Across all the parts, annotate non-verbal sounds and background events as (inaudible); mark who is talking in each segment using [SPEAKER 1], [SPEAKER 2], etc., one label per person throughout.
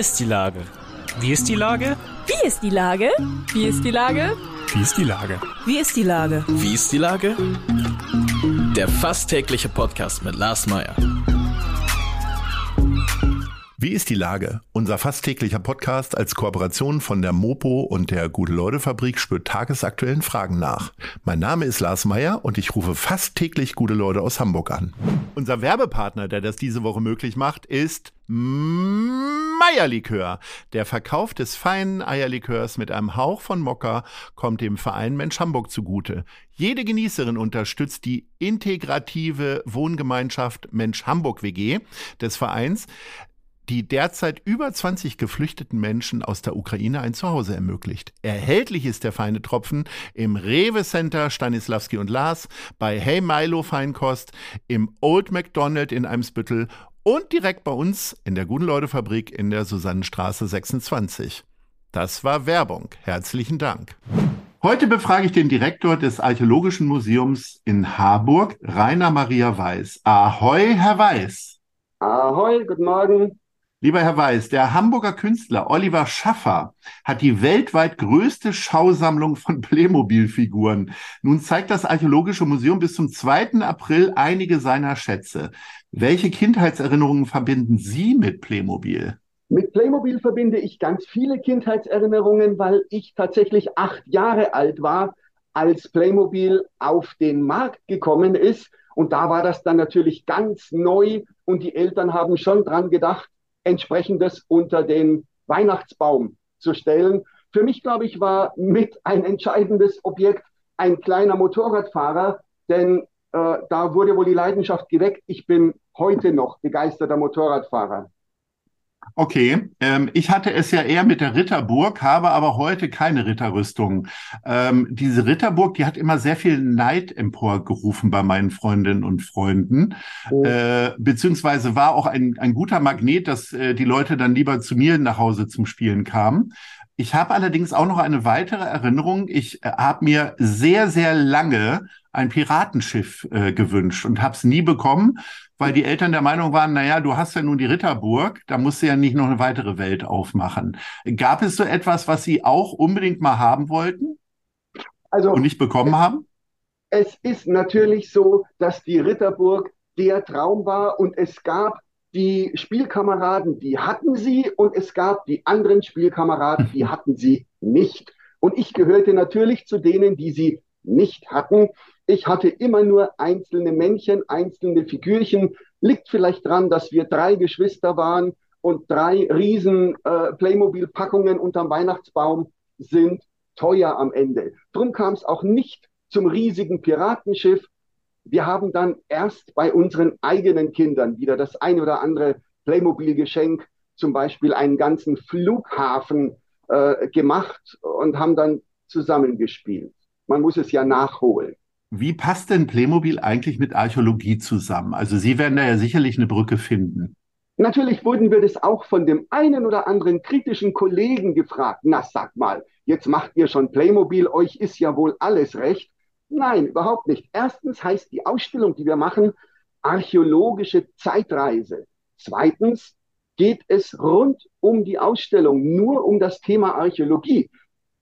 [SPEAKER 1] ist die Lage? Wie ist die Lage?
[SPEAKER 2] Wie ist die Lage? Wie ist die Lage?
[SPEAKER 1] Wie ist die Lage?
[SPEAKER 2] Wie ist die Lage?
[SPEAKER 3] Wie ist die Lage? Der fast tägliche Podcast mit Lars Meyer.
[SPEAKER 4] Wie ist die Lage? Unser fast täglicher Podcast als Kooperation von der Mopo und der Gute-Leute-Fabrik spürt tagesaktuellen Fragen nach. Mein Name ist Lars Meyer und ich rufe fast täglich gute Leute aus Hamburg an. Unser Werbepartner, der das diese Woche möglich macht, ist Meierlikör. Der Verkauf des feinen Eierlikörs mit einem Hauch von Mokka kommt dem Verein Mensch Hamburg zugute. Jede Genießerin unterstützt die integrative Wohngemeinschaft Mensch Hamburg WG des Vereins die derzeit über 20 geflüchteten Menschen aus der Ukraine ein Zuhause ermöglicht. Erhältlich ist der feine Tropfen im Rewe Center Stanislavski und Lars, bei Hey Milo Feinkost, im Old McDonald in Eimsbüttel und direkt bei uns in der Guten Leute Fabrik in der Susannenstraße 26. Das war Werbung. Herzlichen Dank. Heute befrage ich den Direktor des Archäologischen Museums in Harburg, Rainer Maria Weiß. Ahoi, Herr Weiß.
[SPEAKER 5] Ahoi, guten Morgen.
[SPEAKER 4] Lieber Herr Weiß, der Hamburger Künstler Oliver Schaffer hat die weltweit größte Schausammlung von (laughs) Playmobil-Figuren. Nun zeigt das Archäologische Museum bis zum 2. April einige seiner Schätze. Welche Kindheitserinnerungen verbinden Sie mit Playmobil?
[SPEAKER 5] Mit Playmobil verbinde ich ganz viele Kindheitserinnerungen, weil ich tatsächlich acht Jahre alt war, als Playmobil auf den Markt gekommen ist. Und da war das dann natürlich ganz neu und die Eltern haben schon dran gedacht, entsprechendes unter den Weihnachtsbaum zu stellen. Für mich, glaube ich, war mit ein entscheidendes Objekt ein kleiner Motorradfahrer, denn äh, da wurde wohl die Leidenschaft geweckt. Ich bin heute noch begeisterter Motorradfahrer.
[SPEAKER 4] Okay, ähm, ich hatte es ja eher mit der Ritterburg, habe aber heute keine Ritterrüstung. Ähm, diese Ritterburg, die hat immer sehr viel Neid emporgerufen bei meinen Freundinnen und Freunden, oh. äh, beziehungsweise war auch ein, ein guter Magnet, dass äh, die Leute dann lieber zu mir nach Hause zum Spielen kamen. Ich habe allerdings auch noch eine weitere Erinnerung. Ich äh, habe mir sehr, sehr lange ein Piratenschiff äh, gewünscht und habe es nie bekommen, weil die Eltern der Meinung waren, naja, du hast ja nun die Ritterburg, da musst du ja nicht noch eine weitere Welt aufmachen. Gab es so etwas, was Sie auch unbedingt mal haben wollten also, und nicht bekommen haben?
[SPEAKER 5] Es ist natürlich so, dass die Ritterburg der Traum war und es gab die Spielkameraden, die hatten sie und es gab die anderen Spielkameraden, die (laughs) hatten sie nicht. Und ich gehörte natürlich zu denen, die sie nicht hatten. Ich hatte immer nur einzelne Männchen, einzelne Figürchen. Liegt vielleicht dran, dass wir drei Geschwister waren und drei riesen äh, Playmobil-Packungen unterm Weihnachtsbaum sind teuer am Ende. Drum kam es auch nicht zum riesigen Piratenschiff. Wir haben dann erst bei unseren eigenen Kindern wieder das eine oder andere Playmobil-Geschenk, zum Beispiel einen ganzen Flughafen äh, gemacht und haben dann zusammengespielt. Man muss es ja nachholen.
[SPEAKER 4] Wie passt denn Playmobil eigentlich mit Archäologie zusammen? Also Sie werden da ja sicherlich eine Brücke finden.
[SPEAKER 5] Natürlich wurden wir das auch von dem einen oder anderen kritischen Kollegen gefragt. Na, sag mal, jetzt macht ihr schon Playmobil, euch ist ja wohl alles recht. Nein, überhaupt nicht. Erstens heißt die Ausstellung, die wir machen, archäologische Zeitreise. Zweitens geht es rund um die Ausstellung nur um das Thema Archäologie.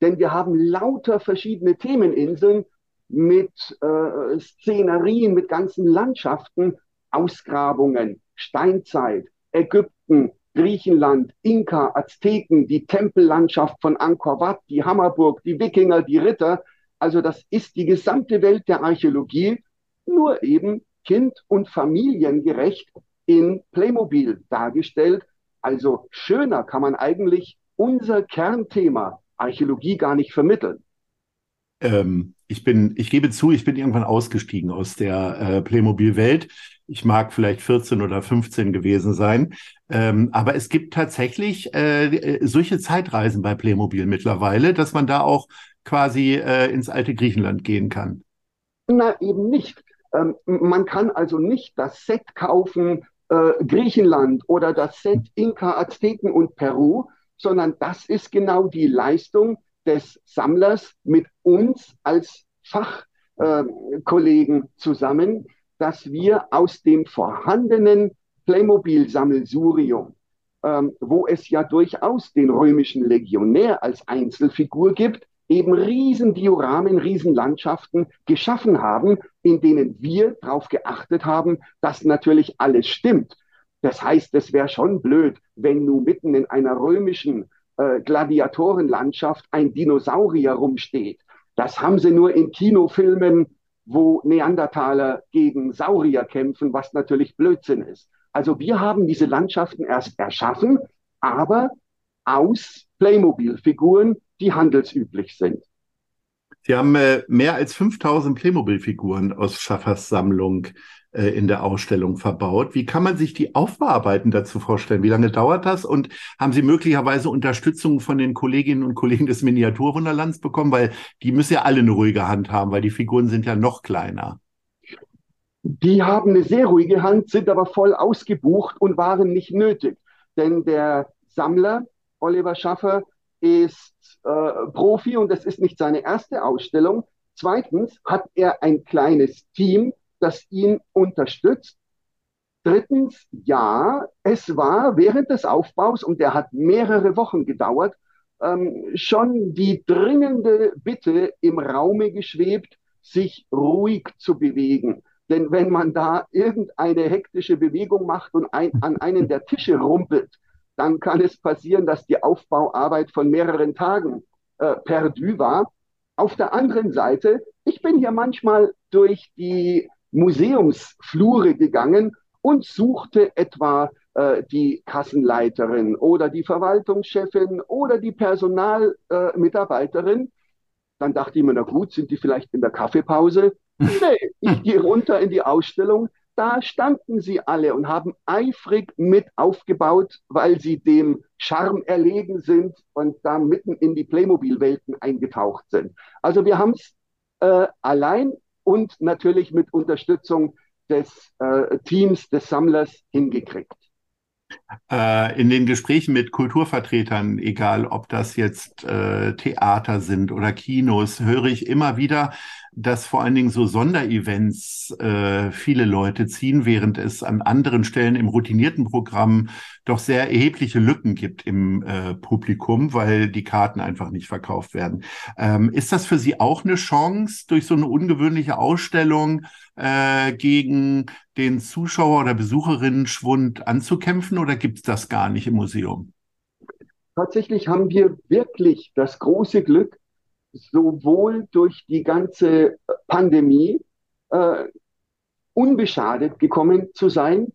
[SPEAKER 5] Denn wir haben lauter verschiedene Themeninseln mit äh, Szenerien, mit ganzen Landschaften, Ausgrabungen, Steinzeit, Ägypten, Griechenland, Inka, Azteken, die Tempellandschaft von Angkor Wat, die Hammerburg, die Wikinger, die Ritter. Also das ist die gesamte Welt der Archäologie, nur eben kind- und familiengerecht in Playmobil dargestellt. Also schöner kann man eigentlich unser Kernthema Archäologie gar nicht vermitteln.
[SPEAKER 4] Ähm, ich bin, ich gebe zu, ich bin irgendwann ausgestiegen aus der äh, Playmobil-Welt. Ich mag vielleicht 14 oder 15 gewesen sein. Ähm, aber es gibt tatsächlich äh, solche Zeitreisen bei Playmobil mittlerweile, dass man da auch quasi äh, ins alte Griechenland gehen kann.
[SPEAKER 5] Na, eben nicht. Ähm, man kann also nicht das Set kaufen, äh, Griechenland oder das Set Inka, Azteken und Peru, sondern das ist genau die Leistung des Sammlers mit uns als Fachkollegen zusammen, dass wir aus dem vorhandenen Playmobil-Sammelsurium ähm, wo es ja durchaus den römischen Legionär als Einzelfigur gibt, eben Riesendioramen, Riesenlandschaften geschaffen haben, in denen wir darauf geachtet haben, dass natürlich alles stimmt. Das heißt, es wäre schon blöd, wenn nun mitten in einer römischen äh, Gladiatorenlandschaft ein Dinosaurier rumsteht. Das haben sie nur in Kinofilmen, wo Neandertaler gegen Saurier kämpfen, was natürlich Blödsinn ist. Also wir haben diese Landschaften erst erschaffen, aber aus Playmobil-Figuren, die handelsüblich sind.
[SPEAKER 4] Sie haben äh, mehr als 5000 Playmobil-Figuren aus Schaffers Sammlung äh, in der Ausstellung verbaut. Wie kann man sich die Aufbearbeiten dazu vorstellen? Wie lange dauert das? Und haben Sie möglicherweise Unterstützung von den Kolleginnen und Kollegen des Miniaturwunderlands bekommen? Weil die müssen ja alle eine ruhige Hand haben, weil die Figuren sind ja noch kleiner.
[SPEAKER 5] Die haben eine sehr ruhige Hand, sind aber voll ausgebucht und waren nicht nötig. Denn der Sammler, Oliver Schaffer, ist äh, Profi und das ist nicht seine erste Ausstellung. Zweitens hat er ein kleines Team, das ihn unterstützt. Drittens, ja, es war während des Aufbaus, und der hat mehrere Wochen gedauert, ähm, schon die dringende Bitte im Raume geschwebt, sich ruhig zu bewegen. Denn wenn man da irgendeine hektische Bewegung macht und ein, an einen der Tische rumpelt, dann kann es passieren, dass die Aufbauarbeit von mehreren Tagen äh, perdu war. Auf der anderen Seite, ich bin hier manchmal durch die Museumsflure gegangen und suchte etwa äh, die Kassenleiterin oder die Verwaltungschefin oder die Personalmitarbeiterin. Äh, Dann dachte ich mir, na gut, sind die vielleicht in der Kaffeepause? (laughs) Nee, ich gehe runter in die Ausstellung. Da standen sie alle und haben eifrig mit aufgebaut, weil sie dem Charme erlegen sind und da mitten in die Playmobil-Welten eingetaucht sind. Also wir haben es äh, allein und natürlich mit Unterstützung des äh, Teams, des Sammlers hingekriegt.
[SPEAKER 4] Äh, in den Gesprächen mit Kulturvertretern, egal ob das jetzt äh, Theater sind oder Kinos, höre ich immer wieder, dass vor allen Dingen so Sonderevents äh, viele Leute ziehen, während es an anderen Stellen im routinierten Programm doch sehr erhebliche Lücken gibt im äh, Publikum, weil die Karten einfach nicht verkauft werden. Ähm, ist das für Sie auch eine Chance, durch so eine ungewöhnliche Ausstellung äh, gegen den Zuschauer- oder Besucherinnen-Schwund anzukämpfen oder gibt es das gar nicht im Museum?
[SPEAKER 5] Tatsächlich haben wir wirklich das große Glück, sowohl durch die ganze Pandemie äh, unbeschadet gekommen zu sein,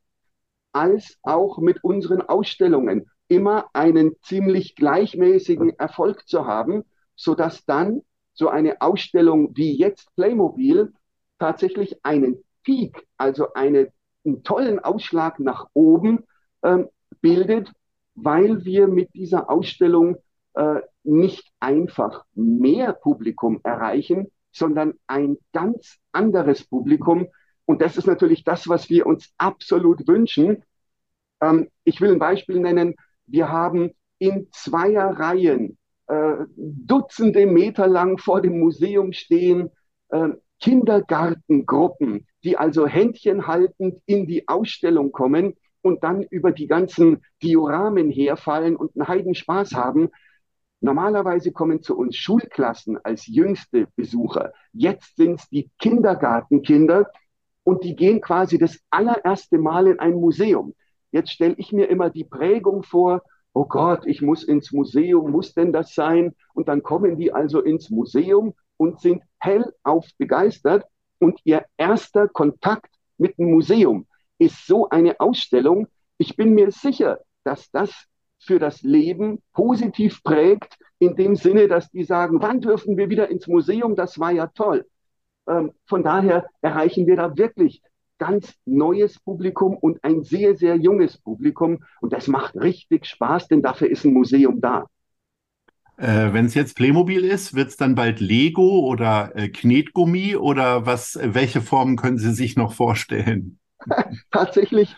[SPEAKER 5] als auch mit unseren Ausstellungen immer einen ziemlich gleichmäßigen Erfolg zu haben, so dass dann so eine Ausstellung wie jetzt Playmobil tatsächlich einen Peak, also eine, einen tollen Ausschlag nach oben äh, bildet, weil wir mit dieser Ausstellung äh, nicht einfach mehr Publikum erreichen, sondern ein ganz anderes Publikum. Und das ist natürlich das, was wir uns absolut wünschen. Ähm, ich will ein Beispiel nennen. Wir haben in zweier Reihen äh, Dutzende Meter lang vor dem Museum stehen äh, Kindergartengruppen, die also Händchen haltend in die Ausstellung kommen und dann über die ganzen Dioramen herfallen und einen Heidenspaß haben. Normalerweise kommen zu uns Schulklassen als jüngste Besucher. Jetzt sind es die Kindergartenkinder und die gehen quasi das allererste Mal in ein Museum. Jetzt stelle ich mir immer die Prägung vor, oh Gott, ich muss ins Museum, muss denn das sein? Und dann kommen die also ins Museum und sind hellauf begeistert und ihr erster Kontakt mit dem Museum ist so eine Ausstellung. Ich bin mir sicher, dass das für das Leben positiv prägt, in dem Sinne, dass die sagen, wann dürfen wir wieder ins Museum? Das war ja toll. Ähm, von daher erreichen wir da wirklich ganz neues Publikum und ein sehr, sehr junges Publikum. Und das macht richtig Spaß, denn dafür ist ein Museum da.
[SPEAKER 4] Äh, Wenn es jetzt Playmobil ist, wird es dann bald Lego oder äh, Knetgummi oder was? Welche Formen können Sie sich noch vorstellen? (laughs)
[SPEAKER 5] tatsächlich,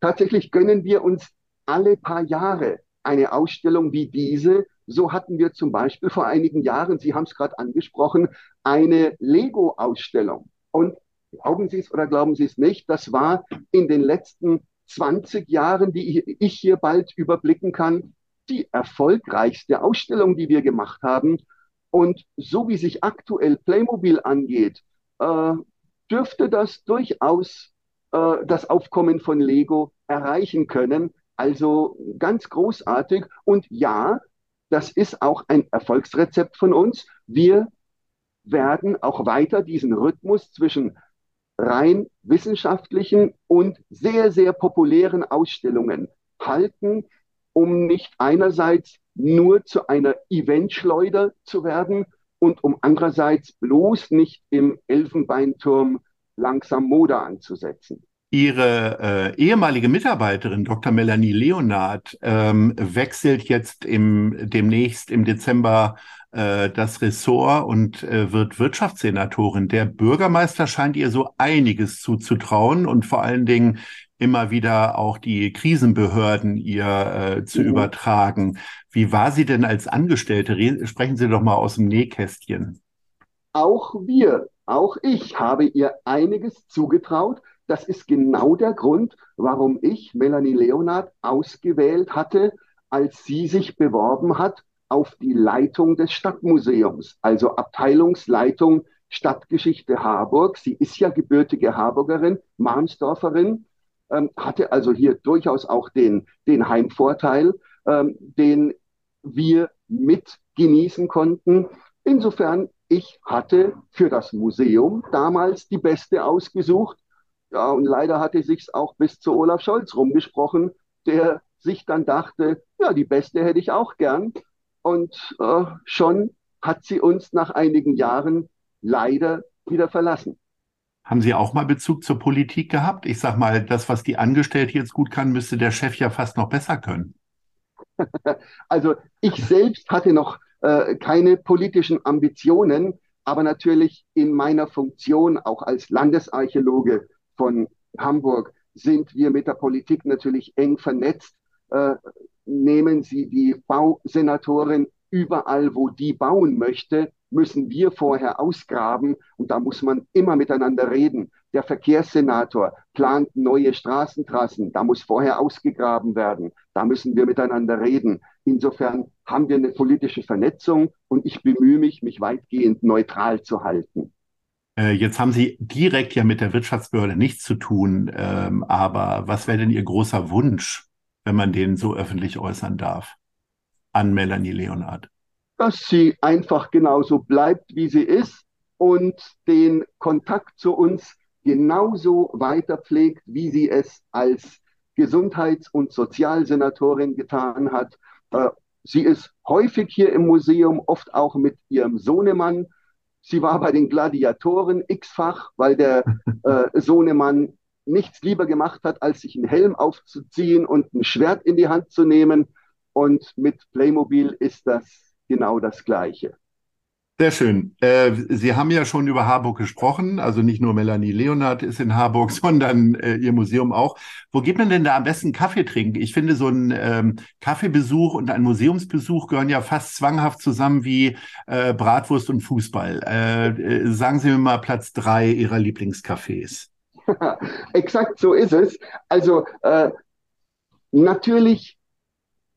[SPEAKER 5] tatsächlich gönnen wir uns alle paar Jahre eine Ausstellung wie diese. So hatten wir zum Beispiel vor einigen Jahren, Sie haben es gerade angesprochen, eine Lego-Ausstellung. Und glauben Sie es oder glauben Sie es nicht, das war in den letzten 20 Jahren, die ich hier bald überblicken kann, die erfolgreichste Ausstellung, die wir gemacht haben. Und so wie sich aktuell Playmobil angeht, äh, dürfte das durchaus äh, das Aufkommen von Lego erreichen können. Also ganz großartig. Und ja, das ist auch ein Erfolgsrezept von uns. Wir werden auch weiter diesen Rhythmus zwischen rein wissenschaftlichen und sehr, sehr populären Ausstellungen halten, um nicht einerseits nur zu einer Eventschleuder zu werden und um andererseits bloß nicht im Elfenbeinturm langsam Mode anzusetzen.
[SPEAKER 4] Ihre äh, ehemalige Mitarbeiterin, Dr. Melanie Leonard, ähm, wechselt jetzt im, demnächst im Dezember äh, das Ressort und äh, wird Wirtschaftssenatorin. Der Bürgermeister scheint ihr so einiges zuzutrauen und vor allen Dingen immer wieder auch die Krisenbehörden ihr äh, zu mhm. übertragen. Wie war sie denn als Angestellte? Re sprechen Sie doch mal aus dem Nähkästchen.
[SPEAKER 5] Auch wir, auch ich habe ihr einiges zugetraut. Das ist genau der Grund, warum ich Melanie Leonard ausgewählt hatte, als sie sich beworben hat auf die Leitung des Stadtmuseums, also Abteilungsleitung Stadtgeschichte Harburg. Sie ist ja gebürtige Harburgerin, Mahnsdorferin, ähm, hatte also hier durchaus auch den, den Heimvorteil, ähm, den wir mit genießen konnten. Insofern, ich hatte für das Museum damals die beste ausgesucht ja, und leider hatte sich's auch bis zu Olaf Scholz rumgesprochen, der sich dann dachte, ja, die beste hätte ich auch gern. Und äh, schon hat sie uns nach einigen Jahren leider wieder verlassen.
[SPEAKER 4] Haben Sie auch mal Bezug zur Politik gehabt? Ich sag mal, das, was die Angestellte jetzt gut kann, müsste der Chef ja fast noch besser können. (laughs)
[SPEAKER 5] also ich selbst hatte noch äh, keine politischen Ambitionen, aber natürlich in meiner Funktion auch als Landesarchäologe von Hamburg sind wir mit der Politik natürlich eng vernetzt. Äh, nehmen Sie die Bausenatorin überall, wo die bauen möchte, müssen wir vorher ausgraben und da muss man immer miteinander reden. Der Verkehrssenator plant neue Straßentrassen, da muss vorher ausgegraben werden, da müssen wir miteinander reden. Insofern haben wir eine politische Vernetzung und ich bemühe mich, mich weitgehend neutral zu halten.
[SPEAKER 4] Äh, jetzt haben Sie direkt ja mit der Wirtschaftsbehörde nichts zu tun, ähm, aber was wäre denn Ihr großer Wunsch, wenn man den so öffentlich äußern darf, an Melanie Leonard?
[SPEAKER 5] Dass sie einfach genauso bleibt, wie sie ist und den Kontakt zu uns genauso weiter pflegt, wie sie es als Gesundheits- und Sozialsenatorin getan hat. Äh, sie ist häufig hier im Museum, oft auch mit ihrem Sohnemann Sie war bei den Gladiatoren x-fach, weil der (laughs) äh, Sohnemann nichts lieber gemacht hat, als sich einen Helm aufzuziehen und ein Schwert in die Hand zu nehmen. Und mit Playmobil ist das genau das Gleiche.
[SPEAKER 4] Sehr schön. Äh, Sie haben ja schon über Harburg gesprochen. Also nicht nur Melanie Leonard ist in Harburg, (laughs) sondern äh, Ihr Museum auch. Wo geht man denn da am besten Kaffee trinken? Ich finde, so ein ähm, Kaffeebesuch und ein Museumsbesuch gehören ja fast zwanghaft zusammen wie äh, Bratwurst und Fußball. Äh, äh, sagen Sie mir mal Platz drei Ihrer Lieblingscafés. (laughs)
[SPEAKER 5] Exakt so ist es. Also äh, natürlich,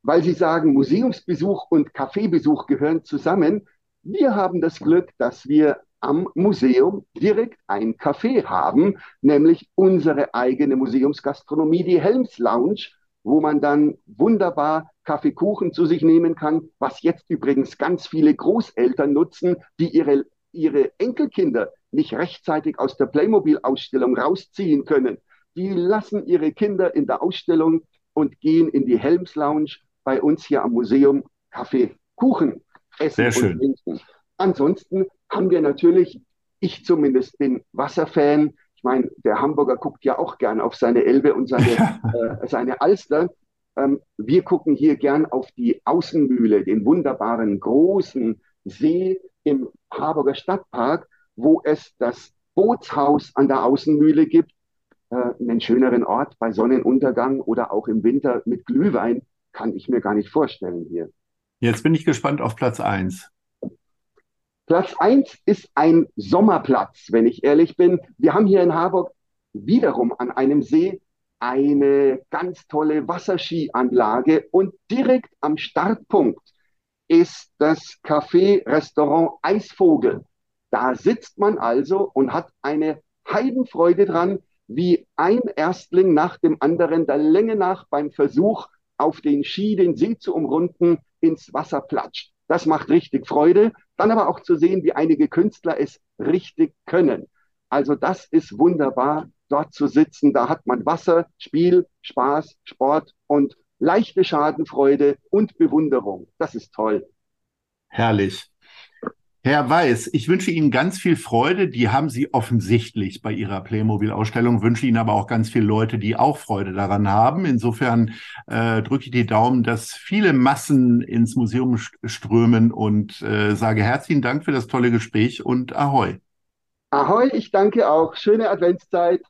[SPEAKER 5] weil Sie sagen, Museumsbesuch und Kaffeebesuch gehören zusammen wir haben das Glück, dass wir am Museum direkt ein Café haben, nämlich unsere eigene Museumsgastronomie, die Helms Lounge, wo man dann wunderbar Kaffeekuchen zu sich nehmen kann, was jetzt übrigens ganz viele Großeltern nutzen, die ihre, ihre Enkelkinder nicht rechtzeitig aus der Playmobil-Ausstellung rausziehen können. Die lassen ihre Kinder in der Ausstellung und gehen in die Helms Lounge bei uns hier am Museum Kaffee, Kuchen essen
[SPEAKER 4] Sehr schön.
[SPEAKER 5] und trinken. Ansonsten haben wir natürlich, ich zumindest bin Wasserfan. Ich meine, der Hamburger guckt ja auch gern auf seine Elbe und seine, (laughs) äh, seine Alster. Ähm, wir gucken hier gern auf die Außenmühle, den wunderbaren großen See im Harburger Stadtpark, wo es das Bootshaus an der Außenmühle gibt. Äh, einen schöneren Ort bei Sonnenuntergang oder auch im Winter mit Glühwein kann ich mir gar nicht vorstellen hier.
[SPEAKER 4] Jetzt bin ich gespannt auf Platz eins.
[SPEAKER 5] Platz eins ist ein Sommerplatz, wenn ich ehrlich bin. Wir haben hier in Harburg wiederum an einem See eine ganz tolle Wasserskianlage und direkt am Startpunkt ist das Café-Restaurant Eisvogel. Da sitzt man also und hat eine Heidenfreude dran, wie ein Erstling nach dem anderen der Länge nach beim Versuch, auf den Ski den See zu umrunden, ins Wasser platscht. Das macht richtig Freude. Dann aber auch zu sehen, wie einige Künstler es richtig können. Also das ist wunderbar, dort zu sitzen. Da hat man Wasser, Spiel, Spaß, Sport und leichte Schadenfreude und Bewunderung. Das ist toll.
[SPEAKER 4] Herrlich. Herr Weiß, ich wünsche Ihnen ganz viel Freude. Die haben Sie offensichtlich bei Ihrer Playmobil-Ausstellung. Wünsche Ihnen aber auch ganz viele Leute, die auch Freude daran haben. Insofern äh, drücke ich die Daumen, dass viele Massen ins Museum strömen und äh, sage herzlichen Dank für das tolle Gespräch und Ahoi.
[SPEAKER 5] Ahoi, ich danke auch. Schöne Adventszeit.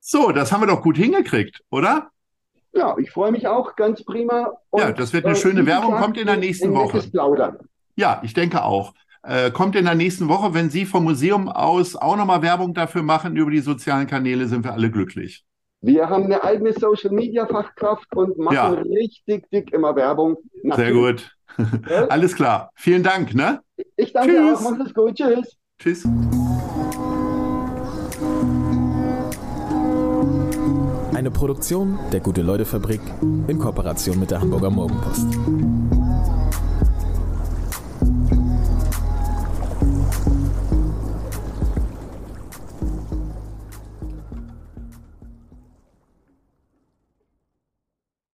[SPEAKER 4] So, das haben wir doch gut hingekriegt, oder?
[SPEAKER 5] Ja, ich freue mich auch ganz prima.
[SPEAKER 4] Und, ja, das wird eine äh, schöne Werbung, kommt in der nächsten Woche.
[SPEAKER 5] Plaudern.
[SPEAKER 4] Ja, ich denke auch. Äh, kommt in der nächsten Woche, wenn Sie vom Museum aus auch nochmal Werbung dafür machen über die sozialen Kanäle, sind wir alle glücklich.
[SPEAKER 5] Wir haben eine eigene Social Media Fachkraft und machen ja. richtig dick immer Werbung.
[SPEAKER 4] Natürlich. Sehr gut. Ja? (laughs) Alles klar. Vielen Dank, ne?
[SPEAKER 5] Ich danke Tschüss. auch. Macht es gut. Tschüss.
[SPEAKER 4] Tschüss.
[SPEAKER 3] Eine Produktion der Gute-Leute-Fabrik in Kooperation mit der Hamburger Morgenpost.